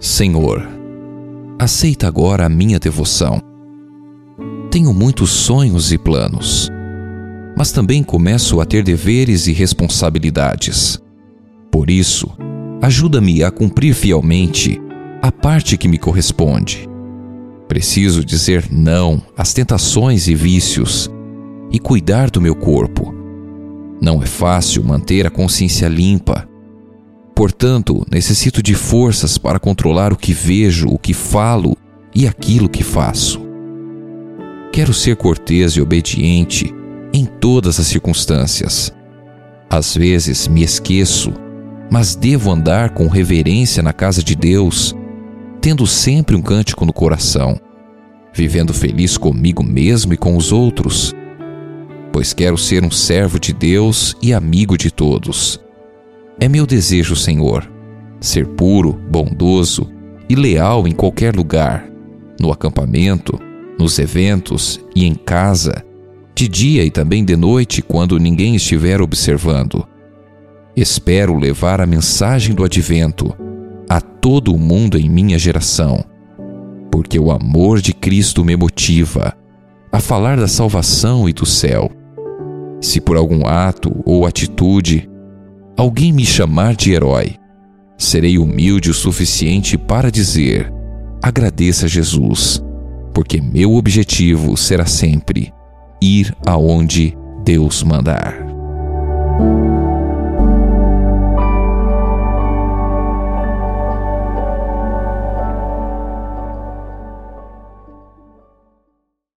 Senhor, aceita agora a minha devoção. Tenho muitos sonhos e planos, mas também começo a ter deveres e responsabilidades. Por isso, ajuda-me a cumprir fielmente a parte que me corresponde. Preciso dizer não às tentações e vícios e cuidar do meu corpo. Não é fácil manter a consciência limpa. Portanto, necessito de forças para controlar o que vejo, o que falo e aquilo que faço. Quero ser cortês e obediente em todas as circunstâncias. Às vezes me esqueço, mas devo andar com reverência na casa de Deus, tendo sempre um cântico no coração, vivendo feliz comigo mesmo e com os outros pois quero ser um servo de Deus e amigo de todos. É meu desejo, Senhor, ser puro, bondoso e leal em qualquer lugar, no acampamento, nos eventos e em casa, de dia e também de noite quando ninguém estiver observando. Espero levar a mensagem do advento a todo o mundo em minha geração, porque o amor de Cristo me motiva a falar da salvação e do céu se por algum ato ou atitude alguém me chamar de herói, serei humilde o suficiente para dizer: agradeça a Jesus, porque meu objetivo será sempre ir aonde Deus mandar.